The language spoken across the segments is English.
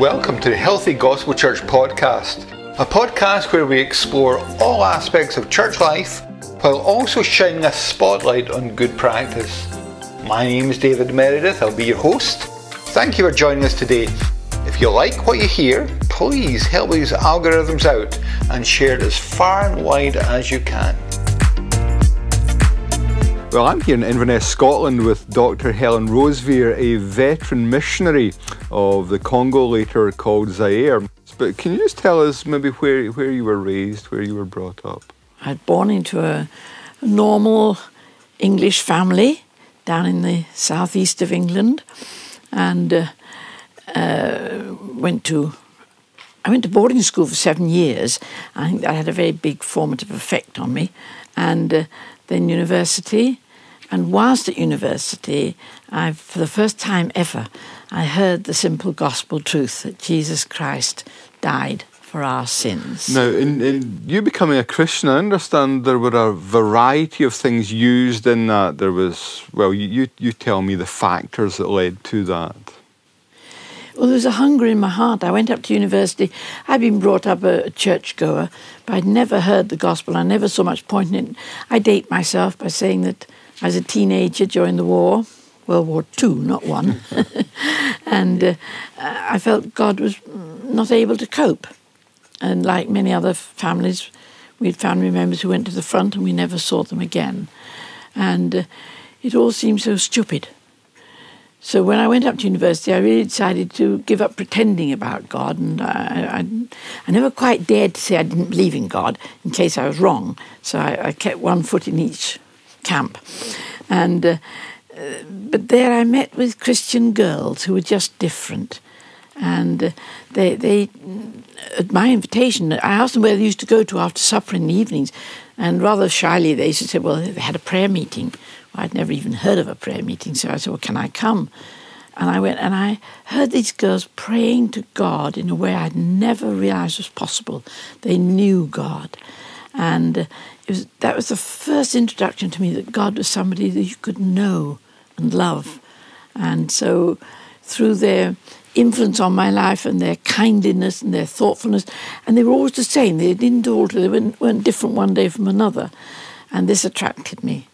Welcome to the Healthy Gospel Church podcast, a podcast where we explore all aspects of church life while also shining a spotlight on good practice. My name is David Meredith, I'll be your host. Thank you for joining us today. If you like what you hear, please help these algorithms out and share it as far and wide as you can. Well, I'm here in Inverness, Scotland with Dr. Helen Roseveare, a veteran missionary of the Congo, later called Zaire. But can you just tell us maybe where, where you were raised, where you were brought up? I was born into a normal English family down in the southeast of England and uh, uh, went to I went to boarding school for seven years. I think that had a very big formative effect on me. And uh, then university. And whilst at university, I, for the first time ever, I heard the simple gospel truth that Jesus Christ died for our sins. Now, in, in you becoming a Christian, I understand there were a variety of things used in that. There was, well, you, you, you tell me the factors that led to that. Well, there was a hunger in my heart. I went up to university. I'd been brought up a churchgoer, but I'd never heard the gospel. I never saw much point in it. I date myself by saying that I was a teenager during the war, World War Two, not one, and uh, I felt God was not able to cope. And like many other families, we had family members who went to the front and we never saw them again. And uh, it all seemed so stupid. So when I went up to university, I really decided to give up pretending about God, and I, I, I never quite dared to say I didn't believe in God in case I was wrong. So I, I kept one foot in each camp, and uh, but there I met with Christian girls who were just different, and uh, they they at my invitation I asked them where they used to go to after supper in the evenings, and rather shyly they said, well they had a prayer meeting I'd never even heard of a prayer meeting, so I said, Well, can I come? And I went and I heard these girls praying to God in a way I'd never realized was possible. They knew God. And it was, that was the first introduction to me that God was somebody that you could know and love. And so through their influence on my life and their kindliness and their thoughtfulness, and they were always the same. They didn't alter, they weren't, weren't different one day from another. And this attracted me.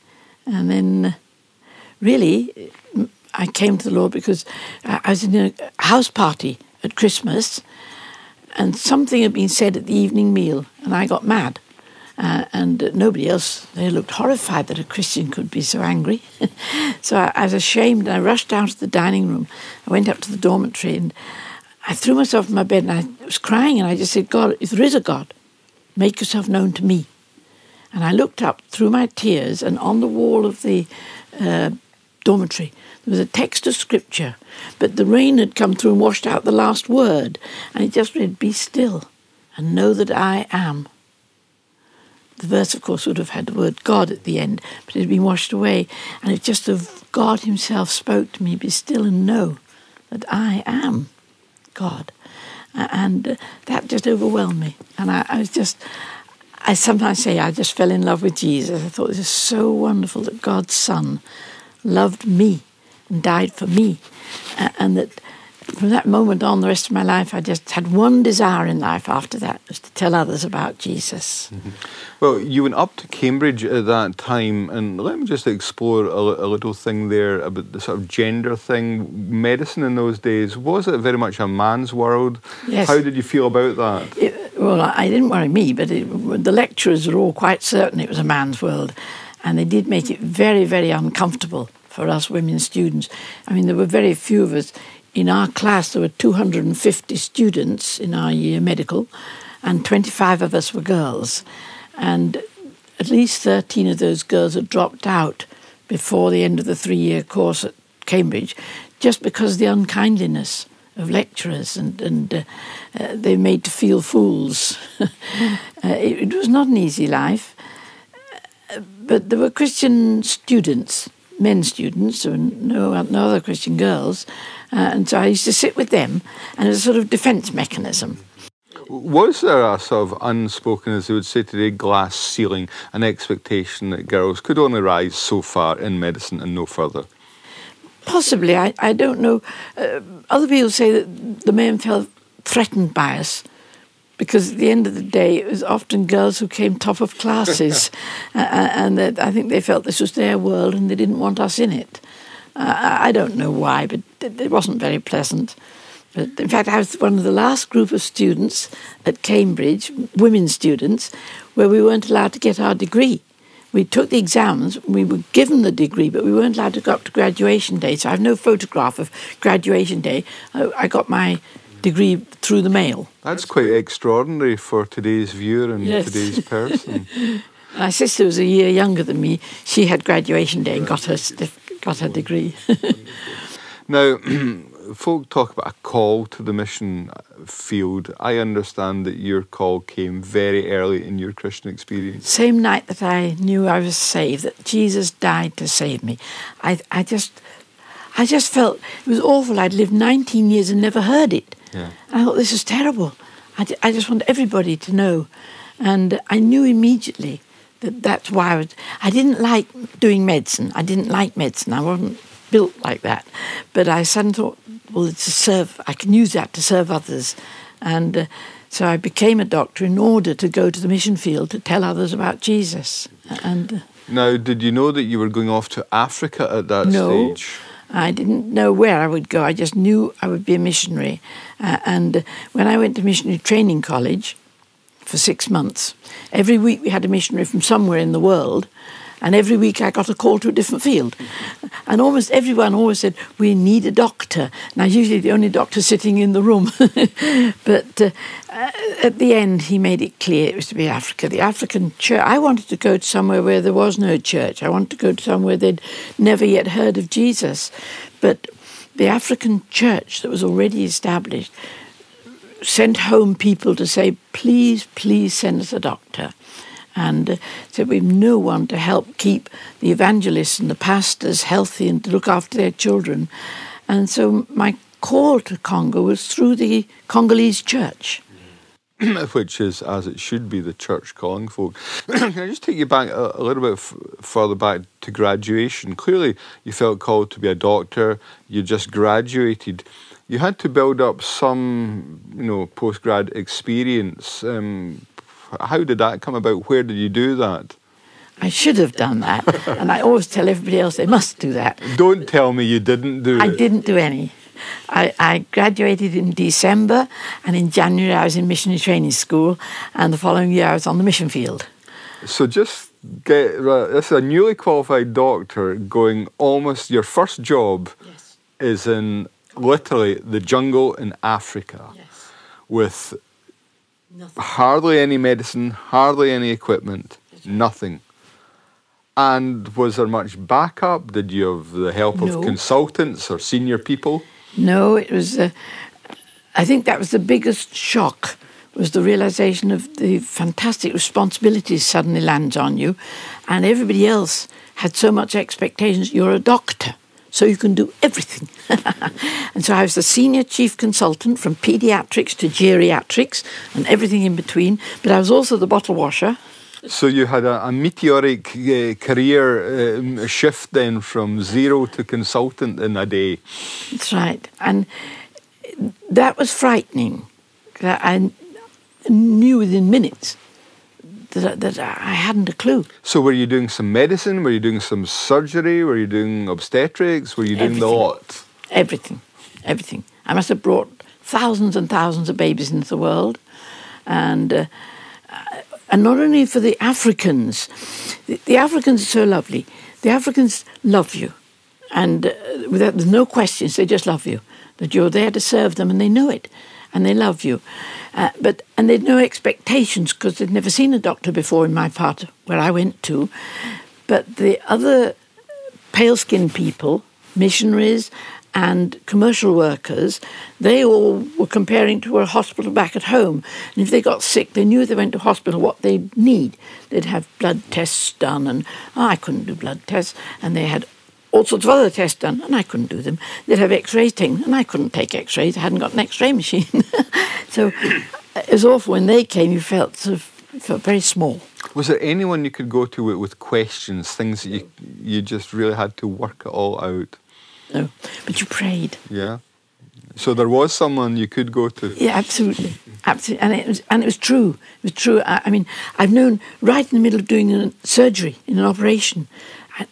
And then, really, I came to the Lord because I was in a house party at Christmas, and something had been said at the evening meal, and I got mad. Uh, and nobody else, they looked horrified that a Christian could be so angry. so I, I, was ashamed, and I rushed down to the dining room. I went up to the dormitory, and I threw myself in my bed, and I was crying, and I just said, God, if there is a God, make yourself known to me. And I looked up through my tears, and on the wall of the uh, dormitory, there was a text of scripture, but the rain had come through and washed out the last word, and it just read, Be still and know that I am. The verse, of course, would have had the word God at the end, but it had been washed away, and it just of God Himself spoke to me, Be still and know that I am God. And uh, that just overwhelmed me, and I, I was just. I sometimes say I just fell in love with Jesus. I thought this is so wonderful that God's Son loved me and died for me, and that from that moment on, the rest of my life, I just had one desire in life after that was to tell others about Jesus. Mm-hmm. Well, you went up to Cambridge at that time, and let me just explore a, a, little thing there about the sort of gender thing. Medicine in those days, was it very much a man's world? Yes. How did you feel about that? It, well, I didn't worry me, but it, the lecturers were all quite certain it was a man's world, and they did make it very, very uncomfortable for us women students. I mean, there were very few of us in our class, there were 250 students in our year medical, and 25 of us were girls. And at least 13 of those girls had dropped out before the end of the three year course at Cambridge just because of the unkindliness of lecturers and, and uh, uh, they made to feel fools. uh, it, it, was not an easy life, uh, but there were Christian students, men students, and no, no other Christian girls, uh, and so I used to sit with them, and as a sort of defence mechanism. Was there a sort of unspoken, as they would say today, glass ceiling, an expectation that girls could only rise so far in medicine and no further? Possibly, I, I don't know. Uh, other people say that the men felt threatened by us because at the end of the day, it was often girls who came top of classes, uh, and that I think they felt this was their world and they didn't want us in it. Uh, I don't know why, but it wasn't very pleasant. But in fact, I was one of the last group of students at Cambridge, women students, where we weren't allowed to get our degree. We took the exams, we were given the degree, but we weren't allowed to go up to graduation day. So I have no photograph of graduation day. I got my degree through the mail. That's quite extraordinary for today's viewer and yes. today's person. My sister was a year younger than me. She had graduation day and got her got her degree. now, folk talk about a call to the mission field. I understand that your call came very early in your Christian experience. Same night that I knew I was saved, that Jesus died to save me. I, I just, I just felt it was awful. I'd lived 19 years and never heard it. Yeah. I thought this is terrible. I, I just want everybody to know, and I knew immediately that that's why I was. I didn't like doing medicine. I didn't like medicine. I wasn't built like that. But I suddenly thought, well, it's to serve, I can use that to serve others. And uh, so I became a doctor in order to go to the mission field to tell others about Jesus. And uh, now, did you know that you were going off to Africa at that no, stage? I didn't know where I would go. I just knew I would be a missionary. Uh, and when I went to missionary training college for six months, every week we had a missionary from somewhere in the world and every week I got a call to a different field. And almost everyone always said, We need a doctor. And I was usually the only doctor sitting in the room. but uh, at the end, he made it clear it was to be Africa. The African church. I wanted to go to somewhere where there was no church. I wanted to go to somewhere they'd never yet heard of Jesus. But the African church that was already established sent home people to say, Please, please send us a doctor and uh, so we've no one to help keep the evangelists and the pastors healthy and to look after their children. And so my call to Congo was through the Congolese church. Which is, as it should be, the church calling folk. Can I just take you back a, a little bit f- further back to graduation? Clearly, you felt called to be a doctor. You just graduated you had to build up some, you know, post grad experience. Um, how did that come about? Where did you do that? I should have done that. and I always tell everybody else they must do that. Don't tell me you didn't do I it. I didn't do any. I, I, graduated in December, and in January I was in missionary training school, and the following year I was on the mission field. So just get right, this is a newly qualified doctor going almost your first job yes. is in literally the jungle in Africa yes. with Nothing. Hardly any medicine, hardly any equipment, nothing. And was there much backup? Did you have the help no. of consultants or senior people? No, it was. Uh, I think that was the biggest shock. Was the realization of the fantastic responsibilities suddenly lands on you, and everybody else had so much expectations. You're a doctor so you can do everything. and so I was the senior chief consultant from pediatrics to geriatrics and everything in between, but I was also the bottle washer. So you had a, a meteoric uh, career um, shift then from zero to consultant in a day. That's right. And that was frightening. I knew within minutes that, that I hadn't a clue. So, were you doing some medicine? Were you doing some surgery? Were you doing obstetrics? Were you doing everything. the lot? Everything, everything. I must have brought thousands and thousands of babies into the world, and uh, and not only for the Africans. The, the, Africans are so lovely. The Africans love you, and uh, without there's no questions, they just love you. That you're there to serve them, and they know it, and they love you. Uh, but and they'd no expectations because they'd never seen a doctor before in my part where I went to. But the other pale-skinned people, missionaries and commercial workers, they all were comparing to a hospital back at home. And if they got sick, they knew they went to hospital what they'd need. They'd have blood tests done, and oh, I couldn't do blood tests. And they had all sorts of other tests done, and I couldn't do them. They'd have X-rays taken, and I couldn't take X-rays. I hadn't got an X-ray machine. so it was awful when they came. You felt sort of felt very small. Was there anyone you could go to with, with questions, things that you you just really had to work it all out? No, but you prayed. Yeah. So there was someone you could go to. Yeah, absolutely, absolutely, and it was and it was true. It was true. I, I mean, I've known right in the middle of doing a surgery in an operation,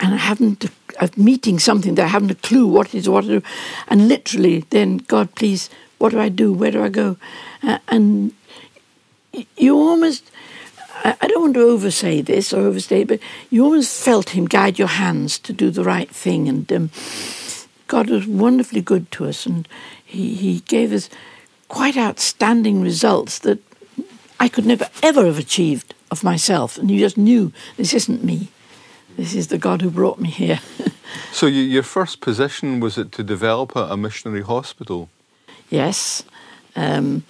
and I haven't of meeting something that I haven't a clue what it is, what to do, and literally, then God, please, what do I do? Where do I go? Uh, and you almost. I don't want to oversay this or overstate, but you almost felt him guide your hands to do the right thing, and um, God was wonderfully good to us, and he, he gave us quite outstanding results that I could never ever have achieved of myself. And you just knew this isn't me. This is the God who brought me here. so you, your first position was it to develop a, a missionary hospital? Yes. Um,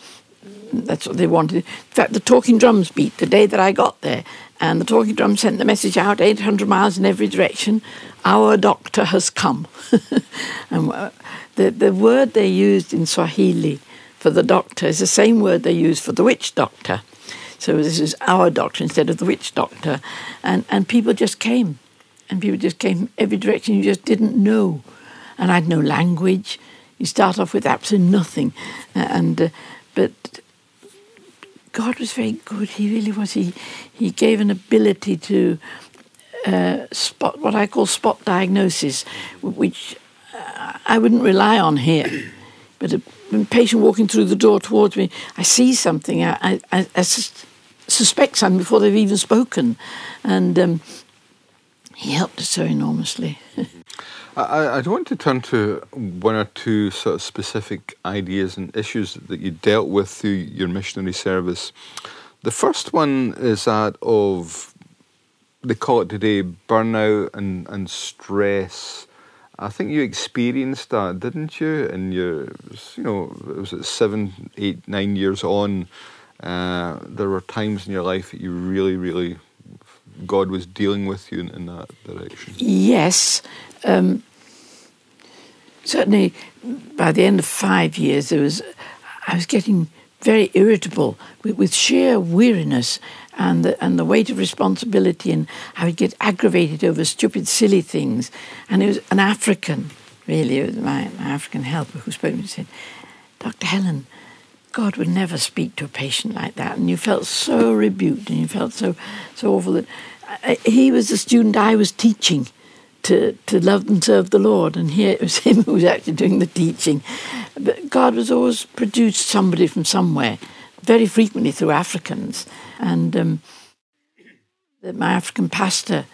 that's what they wanted. In fact, the Talking Drums beat the day that I got there, and the Talking Drums sent the message out 800 miles in every direction. Our doctor has come. and uh, the, the word they used in Swahili for the doctor is the same word they use for the witch doctor. So this is our doctor instead of the witch doctor. And, and people just came. And people just came every direction. You just didn't know. And I had no language. You start off with absolutely nothing. And uh, but God was very good. He really was. He he gave an ability to uh, spot what I call spot diagnosis, which uh, I wouldn't rely on here. But a, patient walking through the door towards me, I see something. I, I, I suspect something before they've even spoken, and um, he helped us so enormously. I, I want to turn to one or two sort of specific ideas and issues that you dealt with through your missionary service. The first one is that of, they call it today, burnout and, and stress. I think you experienced that, didn't you? And you, you know, it was at seven, eight, nine years on. Uh, there were times in your life that you really, really, God was dealing with you in, in that direction. Yes, um, certainly by the end of five years, there was I was getting very irritable with, with sheer weariness and the, and the weight of responsibility, and I would get aggravated over stupid, silly things. And it was an African, really, my, my African helper who spoke to me and said, Dr. Helen, God would never speak to a patient like that. And you felt so rebuked and you felt so, so awful that I, he was the student I was teaching to, to love and serve the Lord. And here it was him who was actually doing the teaching. But God was always produced somebody from somewhere, very frequently through Africans. And um, my African pastor,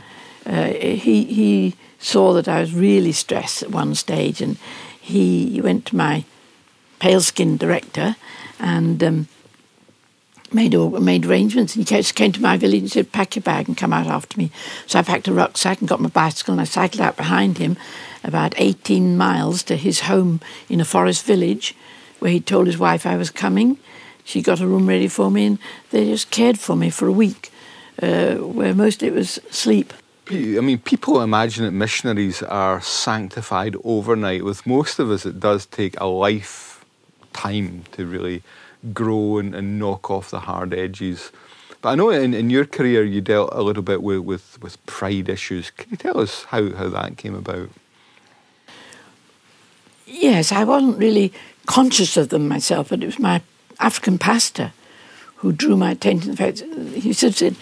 uh, he, he saw that I was really stressed at one stage, and he went to my pale skinned director and um, made made arrangements. And he came to my village and said, "Pack your bag and come out after me." So I packed a rucksack and got my bicycle, and I cycled out behind him, about 18 miles to his home in a forest village, where he told his wife I was coming. She got a room ready for me, and they just cared for me for a week, uh, where mostly it was sleep. I mean, people imagine that missionaries are sanctified overnight. With most of us, it does take a lifetime to really grow and, and knock off the hard edges. But I know in, in your career you dealt a little bit with, with, with pride issues. Can you tell us how, how that came about? Yes, I wasn't really conscious of them myself, but it was my African pastor who drew my attention. In fact, he said,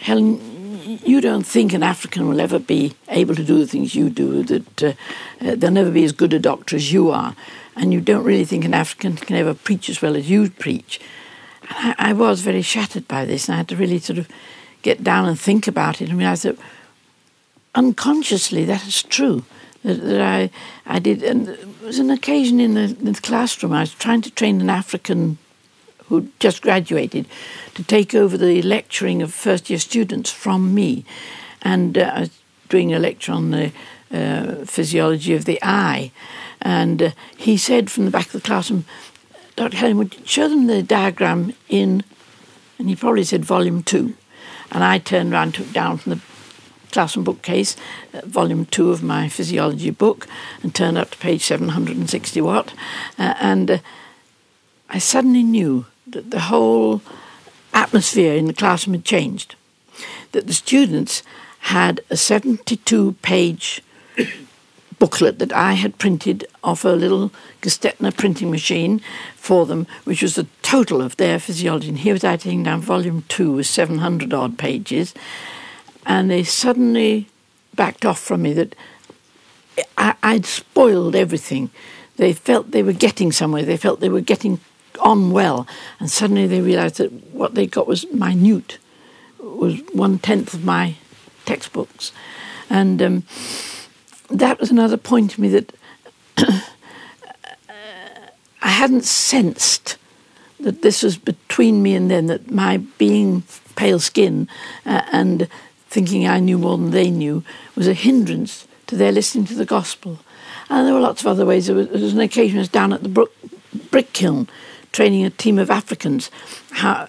Helen, you don't think an African will ever be able to do the things you do, that uh, they'll never be as good a doctor as you are and you don't really think an African can ever preach as well as you preach. And I, I was very shattered by this, and I had to really sort of get down and think about it and realize that unconsciously that is true. That, that I, I did, and there was an occasion in the, in the classroom. I was trying to train an African who just graduated to take over the lecturing of first year students from me. And uh, I was doing a lecture on the uh, physiology of the eye. And uh, he said from the back of the classroom, Dr. Helen, would show them the diagram in, and he probably said volume two. And I turned around, took down from the classroom bookcase, uh, volume two of my physiology book, and turned up to page 760 what. Uh, and uh, I suddenly knew that the whole atmosphere in the classroom had changed. That the students had a 72 page booklet that I had printed off a little Gestetner printing machine for them, which was the total of their physiology. And here was I taking down volume two with 700 odd pages. And they suddenly backed off from me that I, I'd spoiled everything. They felt they were getting somewhere. They felt they were getting on well. And suddenly they realized that what they got was minute, was one tenth of my textbooks. And um, that was another point to me that I hadn't sensed that this was between me and them, that my being pale skin uh, and thinking I knew more than they knew was a hindrance to their listening to the gospel. And there were lots of other ways. There was, there was an occasion I was down at the brook, brick kiln training a team of Africans how,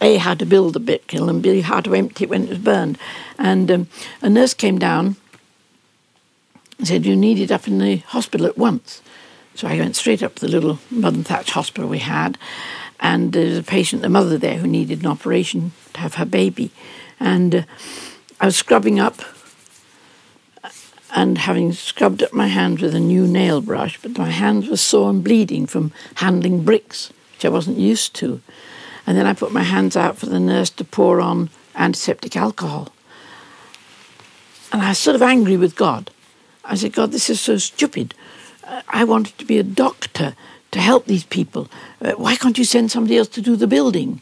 A, how to build a brick kiln and B, how to empty it when it was burned. And um, a nurse came down and said, You need it up in the hospital at once. So I went straight up to the little mud and thatch hospital we had, and there was a patient, the mother there, who needed an operation to have her baby. And uh, I was scrubbing up and having scrubbed up my hands with a new nail brush, but my hands were sore and bleeding from handling bricks, which I wasn't used to. And then I put my hands out for the nurse to pour on antiseptic alcohol. And I was sort of angry with God I said, God, this is so stupid. I wanted to be a doctor to help these people. Uh, why can't you send somebody else to do the building?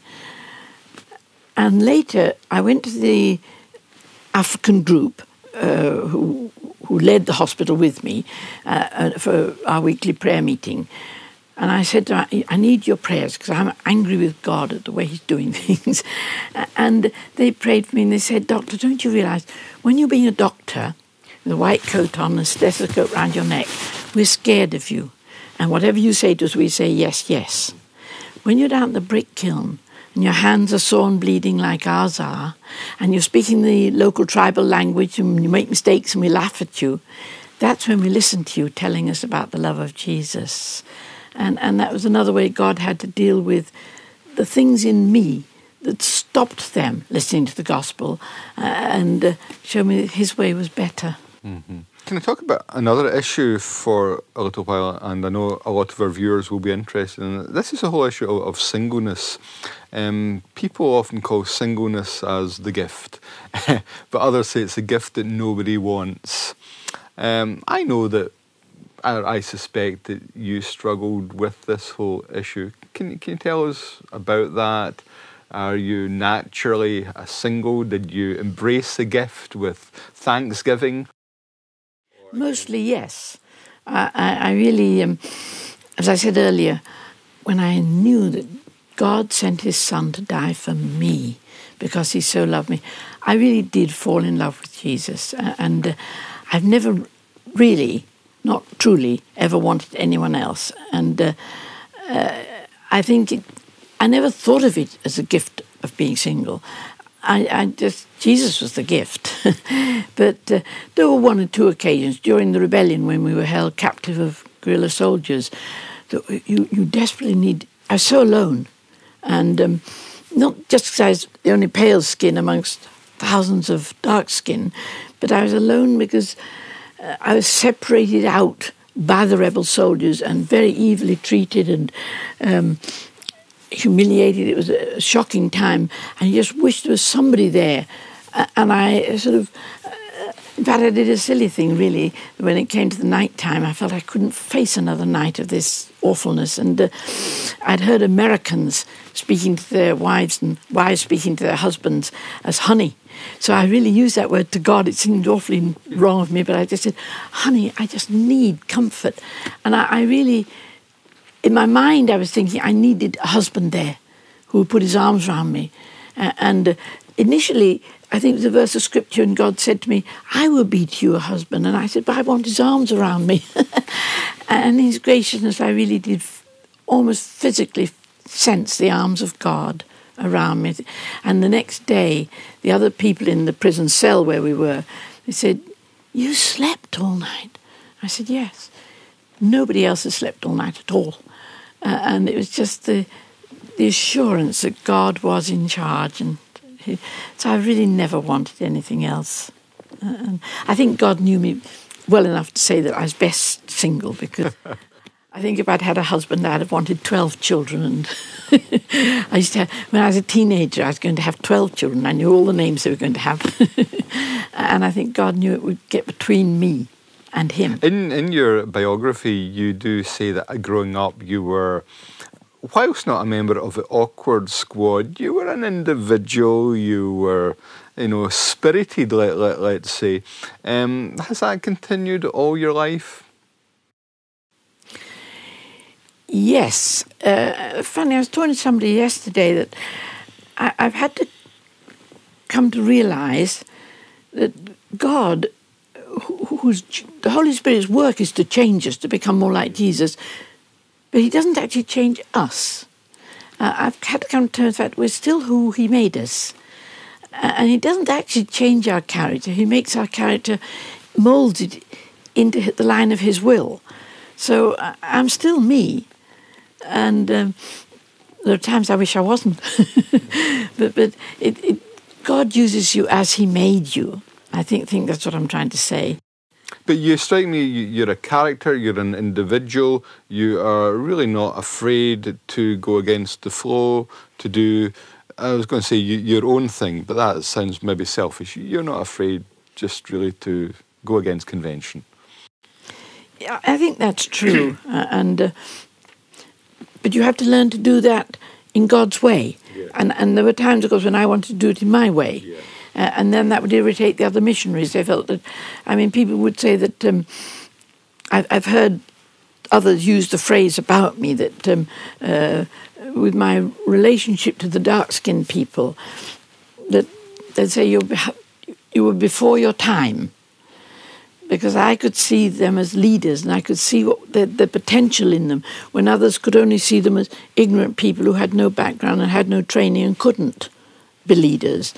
And later, I went to the African group uh, who, who led the hospital with me uh, for our weekly prayer meeting. And I said, I need your prayers because I'm angry with God at the way He's doing things. and they prayed for me and they said, Doctor, don't you realize when you're being a doctor, with a white coat on and a stethoscope round your neck, we're scared of you. And whatever you say to us, we say yes, yes. When you're down at the brick kiln and your hands are sore and bleeding like ours are, and you're speaking the local tribal language and you make mistakes and we laugh at you, that's when we listen to you telling us about the love of Jesus. And, and that was another way God had to deal with the things in me that stopped them listening to the gospel uh, and uh, show me his way was better. Mm-hmm. Can I talk about another issue for a little while? And I know a lot of our viewers will be interested in it. This is a whole issue of, of singleness. Um, people often call singleness as the gift, but others say it's a gift that nobody wants. Um, I know that I, I, suspect that you struggled with this whole issue. Can, can you tell us about that? Are you naturally a single? Did you embrace the gift with thanksgiving? Mostly, yes. I, I, really, um, as I said earlier, when I knew that God sent his son to die for me because he so loved me, I really did fall in love with Jesus. And uh, I've never really, not truly, ever wanted anyone else. And uh, uh, I think it, I never thought of it as a gift of being single. I, I just Jesus was the gift, but uh, there were one or two occasions during the rebellion when we were held captive of guerrilla soldiers that you you desperately need. I was so alone, and um, not just because I was the only pale skin amongst thousands of dark skin, but I was alone because I was separated out by the rebel soldiers and very evilly treated and. Um, humiliated. It was a shocking time, and you just wished there was somebody there. and I sort of, in fact, I did a silly thing really. When it came to the night time, I felt I couldn't face another night of this awfulness. And uh, I'd heard Americans speaking to their wives and wives speaking to their husbands as honey. So I really used that word to God. It seemed awfully wrong of me, but I just said, honey, I just need comfort. And I, I really in my mind, I was thinking I needed a husband there who would put his arms around me. Uh, and uh, initially, I think a verse of scripture, and God said to me, I will be to you a husband. And I said, But I want his arms around me. and his graciousness, I really did almost physically sense the arms of God around me. And the next day, the other people in the prison cell where we were, they said, You slept all night. I said, Yes. Nobody else has slept all night at all. Uh, and it was just the the assurance that God was in charge, and so I really never wanted anything else. And I think God knew me well enough to say that I was best single because I think if I'd had a husband, I'd have wanted 12 children. And I used to have, when I was a teenager, I was going to have 12 children. I knew all the names they were going to have. and I think God knew it would get between me and him. In, in your biography, you do say that growing up, you were whilst not a member of the awkward squad, you were an individual, you were, you know, spirited, let, let, let's say. Um, has that continued all your life? Yes. Uh, funny, I was talking to somebody yesterday that I, I've had to come to realize that God, who's the Holy Spirit's work is to change us to become more like Jesus, but He doesn't actually change us. Uh, I've had to come to terms with that we're still who He made us. Uh, and He doesn't actually change our character, He makes our character molded into the line of His will. So uh, I'm still me. And um, there are times I wish I wasn't. but but it, it, God uses you as He made you. I think, think that's what I'm trying to say. But you strike me, you're a character, you're an individual, you are really not afraid to go against the flow, to do, I was going to say your own thing, but that sounds maybe selfish. You're not afraid just really to go against convention. Yeah, I think that's true. uh, and uh, But you have to learn to do that in God's way. Yeah. And, and there were times, of course, when I wanted to do it in my way. Yeah. Uh, and then that would irritate the other missionaries. They felt that, I mean, people would say that um, I've, I've, heard others use the phrase about me that um, uh, with my relationship to the dark skinned people, that they'd say you're, you were before your time. Because I could see them as leaders and I could see what the, the potential in them when others could only see them as ignorant people who had no background and had no training and couldn't be leaders.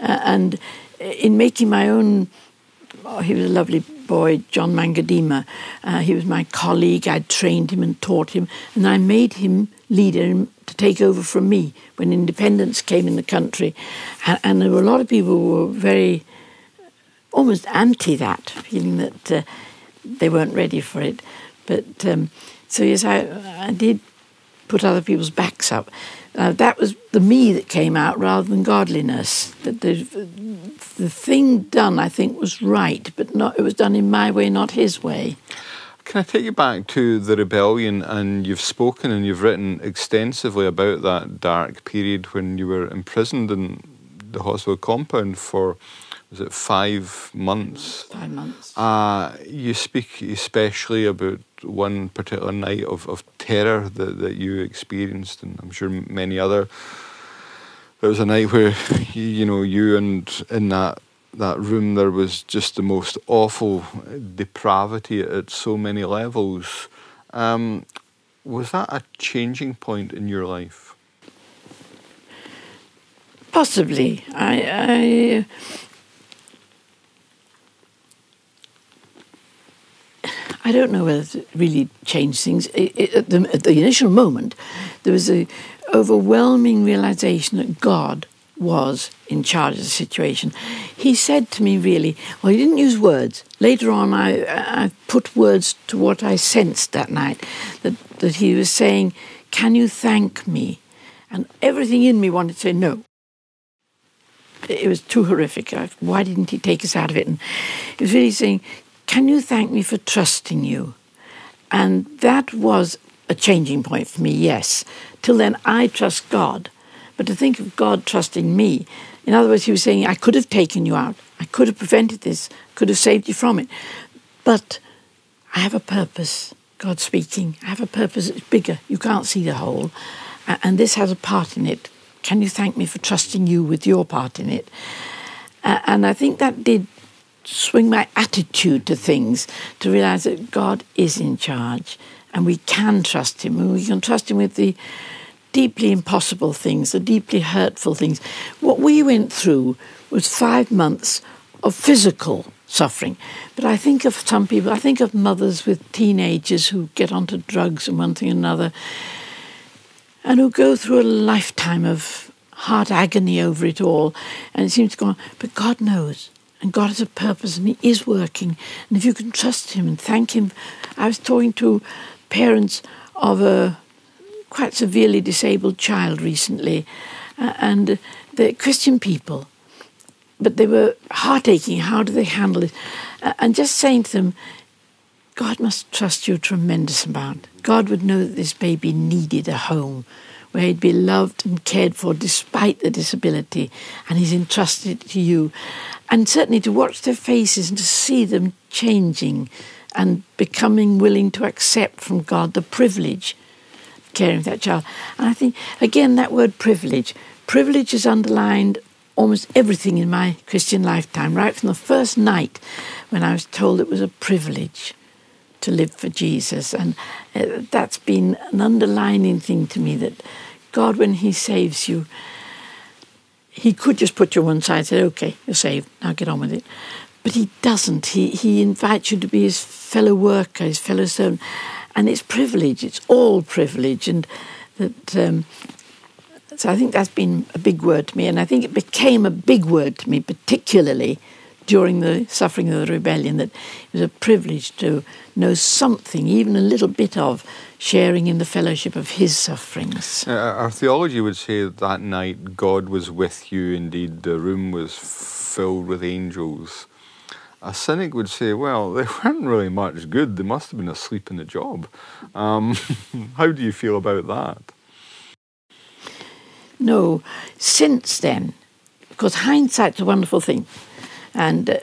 Uh, and in making my own, oh, he was a lovely boy, John Mangadima. Uh, he was my colleague. I'd trained him and taught him, and I made him leader to take over from me when independence came in the country. And, and there were a lot of people who were very, almost anti that, feeling that uh, they weren't ready for it. But um, so yes, I, I did put other people's backs up. Uh, that was the me that came out rather than godliness. That the, the thing done, I think, was right, but not, it was done in my way, not his way. Can I take you back to the rebellion? And you've spoken and you've written extensively about that dark period when you were imprisoned in the hospital compound for was it five months? Five months. Uh, you speak especially about one particular night of, of terror that, that you experienced, and I'm sure many other. There was a night where, you, you know, you and in that that room there was just the most awful depravity at so many levels. Um, was that a changing point in your life? Possibly. I, I I don't know whether it really changed things. It, it, at, the, at the initial moment, there was an overwhelming realization that God was in charge of the situation. He said to me, really, well, he didn't use words. Later on, I, I put words to what I sensed that night, that, that he was saying, Can you thank me? And everything in me wanted to say no. It was too horrific. Why didn't he take us out of it? And he was really saying, can you thank me for trusting you? And that was a changing point for me, yes. Till then, I trust God. But to think of God trusting me, in other words, he was saying, I could have taken you out, I could have prevented this, could have saved you from it. But I have a purpose, God speaking. I have a purpose that's bigger. You can't see the whole. And this has a part in it. Can you thank me for trusting you with your part in it? And I think that did swing my attitude to things to realize that God is in charge and we can trust Him and we can trust Him with the deeply impossible things, the deeply hurtful things. What we went through was five months of physical suffering. But I think of some people, I think of mothers with teenagers who get onto drugs and one thing and another and who go through a lifetime of heart agony over it all. And it seems to go on. But God knows And God has a purpose and He is working. And if you can trust Him and thank Him. I was talking to parents of a quite severely disabled child recently, uh, and they're Christian people, but they were heart aching. How do they handle it? Uh, and just saying to them, God must trust you a tremendous amount. God would know that this baby needed a home where he'd be loved and cared for despite the disability, and he's entrusted it to you. And certainly to watch their faces and to see them changing and becoming willing to accept from God the privilege of caring for that child. And I think, again, that word privilege, privilege has underlined almost everything in my Christian lifetime, right from the first night when I was told it was a privilege to live for Jesus. And uh, that's been an underlining thing to me that God, when He saves you, He could just put you on one side and say, okay, you're saved, now get on with it. But He doesn't. He, he invites you to be His fellow worker, His fellow servant. And it's privilege, it's all privilege. And that. Um, so I think that's been a big word to me, and I think it became a big word to me, particularly during the suffering of the rebellion, that it was a privilege to know something, even a little bit of, sharing in the fellowship of his sufferings. Uh, our theology would say that, that night God was with you, indeed, the room was filled with angels. A cynic would say, well, they weren't really much good, they must have been asleep in the job. Um, how do you feel about that? No, since then, because hindsight's a wonderful thing. And uh,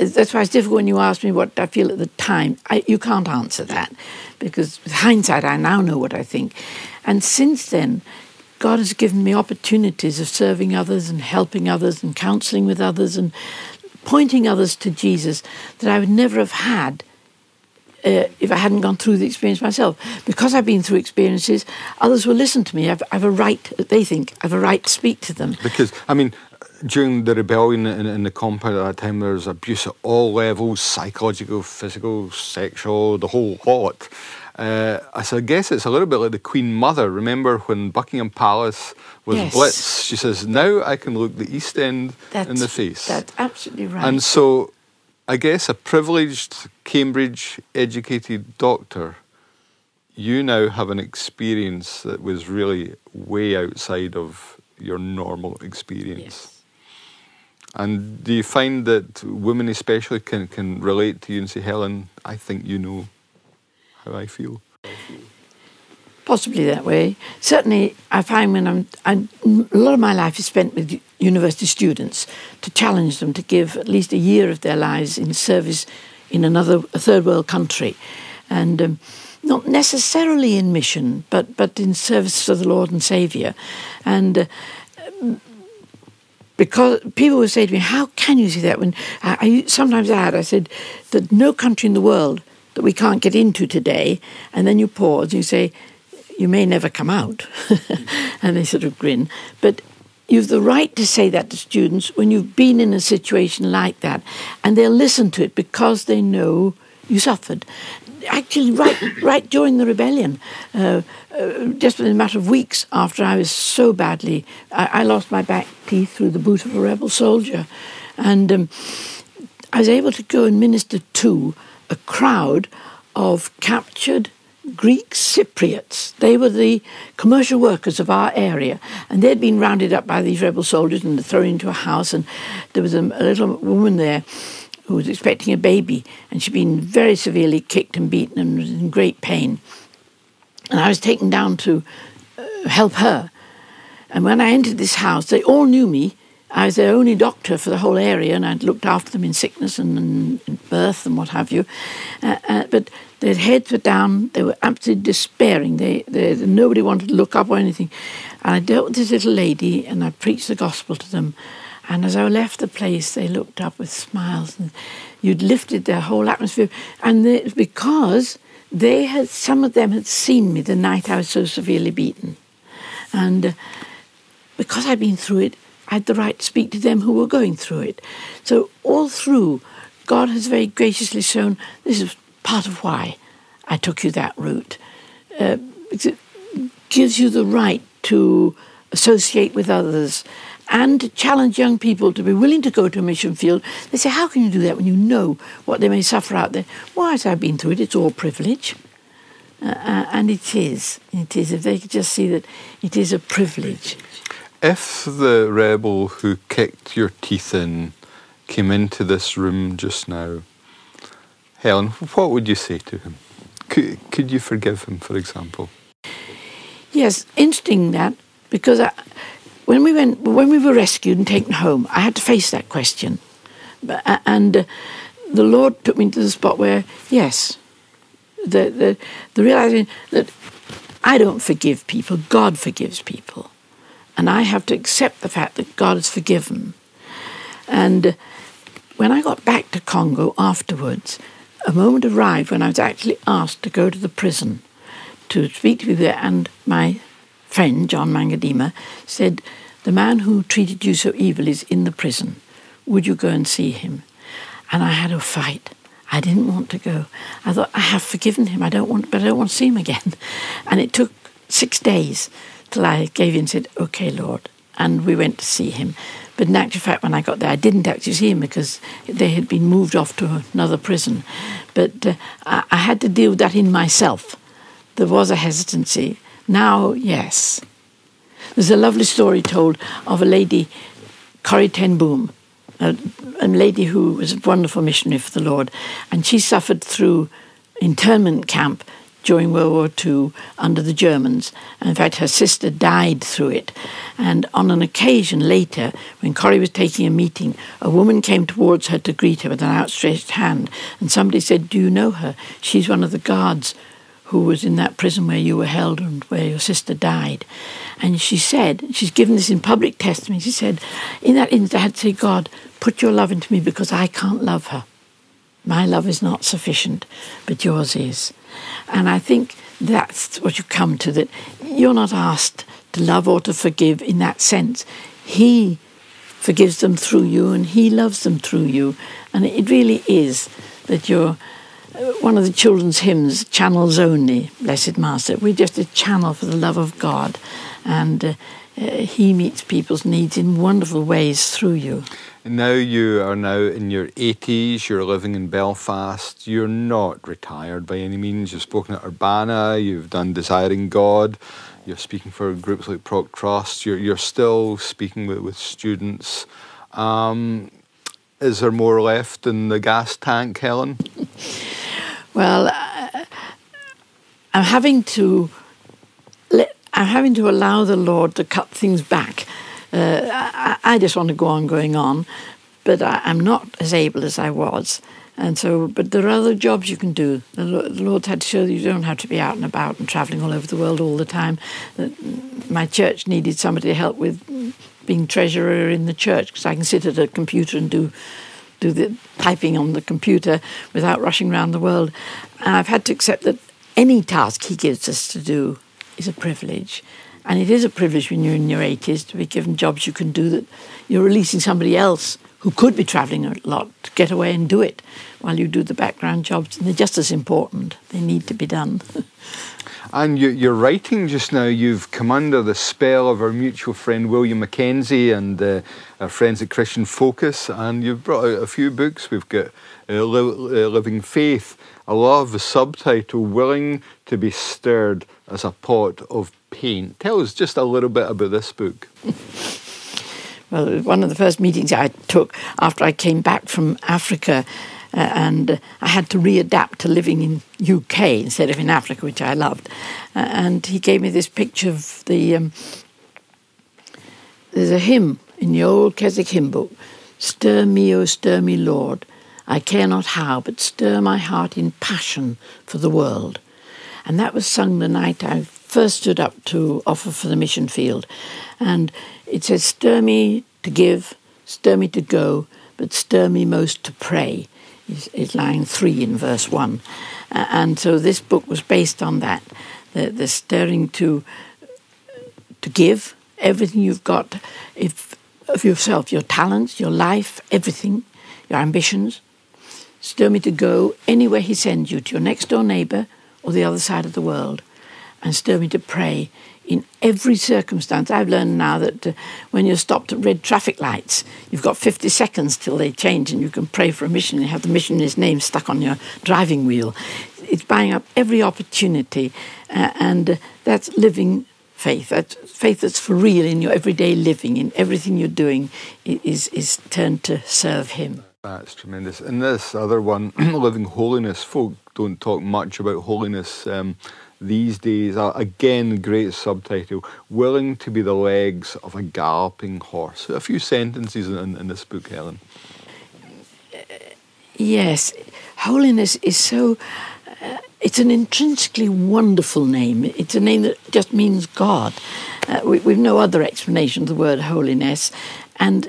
that's why it's difficult when you ask me what I feel at the time. I, you can't answer that because with hindsight, I now know what I think. And since then, God has given me opportunities of serving others and helping others and counseling with others and pointing others to Jesus that I would never have had uh, if I hadn't gone through the experience myself. Because I've been through experiences, others will listen to me. I've, I've a right, they think, I've a right to speak to them. Because, I mean, during the rebellion in, in, the compound at that time, there was abuse at all levels psychological, physical, sexual, the whole lot. Uh, so I guess it's a little bit like the Queen Mother. Remember when Buckingham Palace was Yes. blitzed? She says, Now I can look the East End That's, in the face. That's absolutely right. And so I guess a privileged Cambridge educated doctor, you now have an experience that was really way outside of your normal experience. yes. And do you find that women especially can, can relate to you and say, Helen, I think you know how I feel? Possibly that way. Certainly, I find when I'm, I'm a lot of my life is spent with university students to challenge them to give at least a year of their lives in service in another third world country, and um, not necessarily in mission, but but in service to the Lord and Saviour, and. Uh, because people would say to me, "How can you see that?" When uh, I, I sometimes add, I said that no country in the world that we can't get into today, and then you pause and you say, "You may never come out," and they sort of grin. But you've the right to say that to students when you've been in a situation like that, and they'll listen to it because they know you suffered. Actually, right, right during the rebellion, uh, uh, just within a matter of weeks after I was so badly, I, I lost my back teeth through the boot of a rebel soldier, and um, I was able to go and minister to a crowd of captured Greek Cypriots. They were the commercial workers of our area, and they'd been rounded up by these rebel soldiers and thrown into a house. And there was a, a little woman there who was expecting a baby, and she'd been very severely kicked and beaten and was in great pain. And I was taken down to uh, help her. And when I entered this house, they all knew me. I was their only doctor for the whole area, and I'd looked after them in sickness and, birth and what have you. Uh, uh, but their heads were down; they were absolutely despairing. They, they, nobody wanted to look up or anything. And I dealt with this little lady, and I preached the gospel to them. And as I left the place, they looked up with smiles, and you'd lifted their whole atmosphere. And was because they had, some of them had seen me the night I was so severely beaten, and. Uh, because I'd been through it, I had the right to speak to them who were going through it. So all through, God has very graciously shown this is part of why I took you that route. Uh, it gives you the right to associate with others and challenge young people to be willing to go to a mission field. They say, How can you do that when you know what they may suffer out there? Why, as I've been through it, it's all privilege. Uh, uh, and it is. It is. If they could just see that it is a privilege. If the rebel who kicked your teeth in came into this room just now, Helen, what would you say to him? Could, could you forgive him, for example? Yes, interesting that because I, when we went when we were rescued and taken home, I had to face that question, and uh, the Lord took me to the spot where yes, the the the realizing that I don't forgive people, God forgives people, and I have to accept the fact that God has forgiven, and. Uh, when I got back to Congo afterwards, a moment arrived when I was actually asked to go to the prison to speak to people there, and my friend, John Mangadima, said, The man who treated you so evil is in the prison. Would you go and see him? And I had a fight. I didn't want to go. I thought, I have forgiven him. I don't want, but I don't want to see him again. And it took six days till I gave in and said, Okay, Lord. And we went to see him. But in actual fact, when I got there, I didn't actually see him because they had been moved off to another prison. But uh, I, I had to deal with that in myself. There was a hesitancy. Now, yes. There's a lovely story told of a lady, Corrie ten Boom, a, a lady who was a wonderful missionary for the Lord, and she suffered through internment camp during World War II under the Germans. And in fact, her sister died through it. And on an occasion later, when Corrie was taking a meeting, a woman came towards her to greet her with an outstretched hand. And somebody said, Do you know her? She's one of the guards who was in that prison where you were held and where your sister died. And she said, she's given this in public testimony, she said, in that instant, I had to say, God, put your love into me because I can't love her. My love is not sufficient, but yours is. And I think that's what you come to that you're not asked to love or to forgive in that sense. He forgives them through you and He loves them through you. And it really is that you're one of the children's hymns, Channels Only, Blessed Master. We're just a channel for the love of God. And uh, uh, He meets people's needs in wonderful ways through you. Now you are now in your 80s, you're living in Belfast, you're not retired by any means. You've spoken at Urbana, you've done Desiring God, you're speaking for groups like Proc Trust, you're, you're still speaking with, with students. Um, is there more left in the gas tank, Helen? well, uh, I'm having to let, I'm having to allow the Lord to cut things back uh, I, I, just want to go on going on, but I, am not as able as I was. And so, but there are other jobs you can do. The, the Lord's had to show that you don't have to be out and about and travelling all over the world all the time. My church needed somebody to help with being treasurer in the church because I can sit at a computer and do do the typing on the computer without rushing around the world. And I've had to accept that any task He gives us to do is a privilege. And it is a privilege when you're in your 80s to be given jobs you can do that you're releasing somebody else who could be travelling a lot to get away and do it while you do the background jobs. And they're just as important. They need to be done. and you, are writing just now, you've come under the spell of our mutual friend William Mackenzie and uh, our friends at Christian Focus, and you've brought out a few books. We've got uh, Living Faith. I love the subtitle, Willing to be Stirred as a Pot of paint. Tell us just a little bit about this book. well, one of the first meetings I took after I came back from Africa, uh, and I had to readapt to living in UK instead of in Africa, which I loved. Uh, and he gave me this picture of the. Um, there's a hymn in the old Keswick hymn book Stir me, O stir me, Lord. I care not how, but stir my heart in passion for the world. And that was sung the night I first stood up to offer for the mission field. And it says, Stir me to give, stir me to go, but stir me most to pray, is, line three in verse one. Uh, and so this book was based on that the, the stirring to, to give everything you've got if, of yourself, your talents, your life, everything, your ambitions. Stir me to go anywhere He sends you, to your next door neighbour or the other side of the world and stir me to pray in every circumstance. I've learned now that uh, when you're stopped at red traffic lights, you've got 50 seconds till they change and you can pray for a mission. You have the missionary's name stuck on your driving wheel. It's buying up every opportunity, uh, and uh, that's living faith. That's faith that's for real in your everyday living, in everything you're doing, is, is turned to serve Him. That's tremendous. And this other one, living holiness, folk don't talk much about holiness. Um, these days. Uh, again, great subtitle Willing to be the legs of a galloping horse. A few sentences in, in this book, Helen. Yes, holiness is so. Uh, it's an intrinsically wonderful name. It's a name that just means God. Uh, we, we've no other explanation of the word holiness. And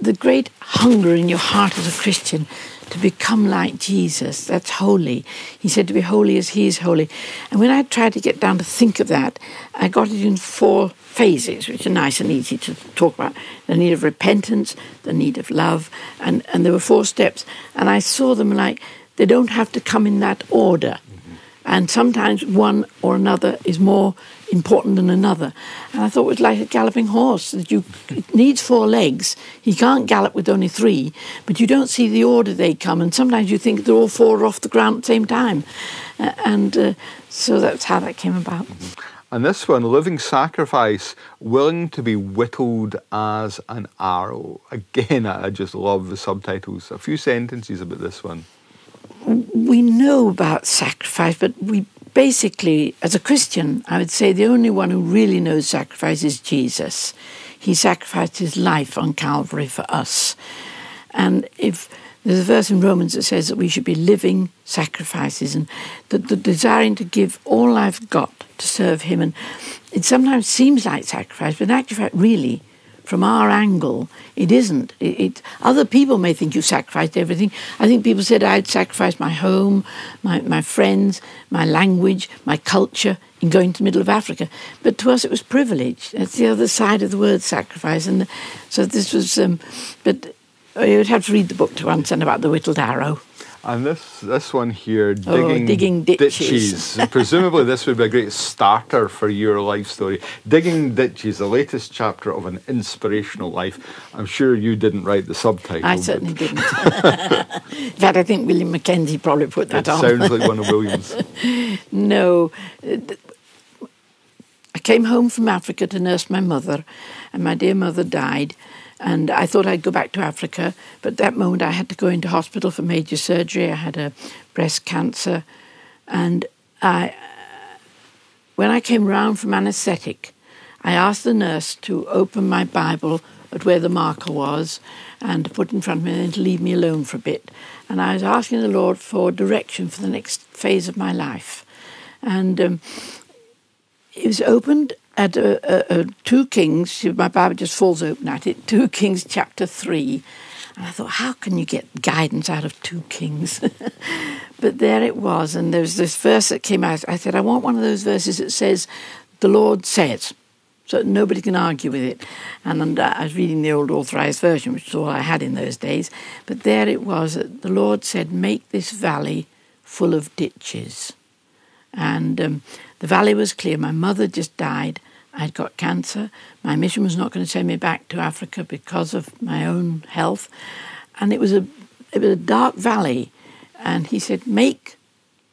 the great hunger in your heart as a Christian to become like Jesus. That's holy. He said to be holy as he is holy. And when I tried to get down to think of that, I got it in four phases, which are nice and easy to talk about. The need of repentance, the need of love, and, and there were four steps. And I saw them like they don't have to come in that order. Mm-hmm. And sometimes one or another is more important than another. And I thought it was like a galloping horse that you it needs four legs. He can't gallop with only three, but you don't see the order they come. And sometimes you think they're all four off the ground at the same time. Uh, and uh, so that's how that came about. And this one, living sacrifice, willing to be whittled as an arrow. Again, I just love the subtitles. A few sentences about this one we know about sacrifice, but we basically, as a Christian, I would say the only one who really knows sacrifice is Jesus. He sacrificed his life on Calvary for us. And if there's a verse in Romans that says that we should be living sacrifices and the, the desiring to give all I've got to serve him. And it sometimes seems like sacrifice, but in actual fact, really, from our angle, it isn't. It, it, other people may think you sacrificed everything. I think people said I'd sacrificed my home, my, my friends, my language, my culture in going to the middle of Africa. But to us, it was privilege. That's the other side of the word sacrifice. And so this was, um, but you'd have to read the book to understand about the whittled arrow. And this this one here, oh, digging, oh, digging ditches. ditches. Presumably, this would be a great starter for your life story. Digging ditches, the latest chapter of an inspirational life. I'm sure you didn't write the subtitle. I certainly didn't. In fact, I think William Mackenzie probably put that it on. Sounds like one of William's. no. I came home from Africa to nurse my mother, and my dear mother died. And I thought I'd go back to Africa, but that moment I had to go into hospital for major surgery. I had a breast cancer, and I, when I came round from anaesthetic, I asked the nurse to open my Bible at where the marker was and to put in front of me and to leave me alone for a bit. And I was asking the Lord for direction for the next phase of my life. And um, it was opened at uh, 2 Kings, my Bible just falls open at it, 2 Kings chapter 3. And I thought, how can you get guidance out of 2 Kings? but there it was, and there was this verse that came out. I said, I want one of those verses that says, The Lord says, so nobody can argue with it. And I was reading the old authorized version, which is all I had in those days. But there it was that the Lord said, Make this valley full of ditches. And um, the valley was clear. My mother just died. I'd got cancer. My mission was not going to send me back to Africa because of my own health. And it was a it was a dark valley. And he said, make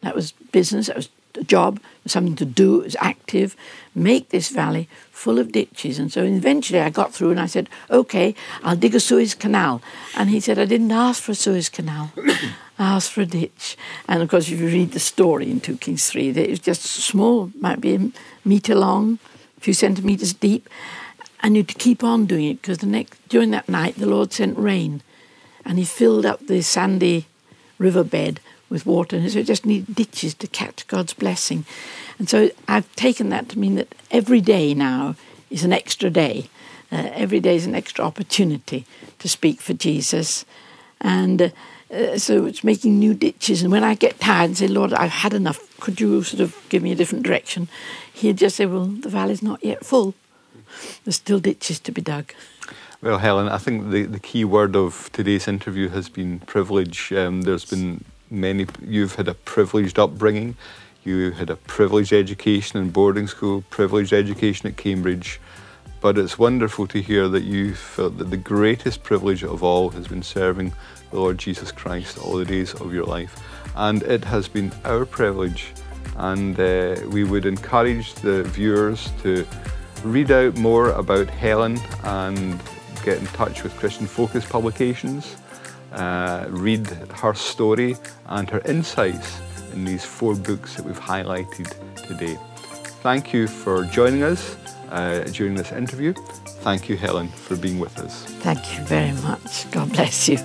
that was business, that was a job, something to do, it was active, make this valley full of ditches. And so eventually I got through and I said, okay, I'll dig a Suez Canal. And he said, I didn't ask for a Suez Canal. I asked for a ditch. And of course, if you read the story in 2 Kings 3, it was just small, might be a metre long, few centimetres deep. And you'd keep on doing it because the next, during that night, the Lord sent rain and he filled up the sandy riverbed with water. And so it just needed ditches to catch God's blessing. And so I've taken that to mean that every day now is an extra day. Uh, every day is an extra opportunity to speak for Jesus. And uh, uh, so it's making new ditches. And when I get tired and say, Lord, I've had enough, could you sort of give me a different direction? He'd just say, Well, the valley's not yet full. There's still ditches to be dug. Well, Helen, I think the, the key word of today's interview has been privilege. Um, there's been many, you've had a privileged upbringing. You had a privileged education in boarding school, privileged education at Cambridge, but it's wonderful to hear that you felt that the greatest privilege of all has been serving the Lord Jesus Christ all the days of your life. And it has been our privilege, and uh, we would encourage the viewers to read out more about Helen and get in touch with Christian Focus Publications, uh, read her story and her insights in these four books that we've highlighted today. Thank you for joining us uh, during this interview. Thank you, Helen, for being with us. Thank you very much. God bless you.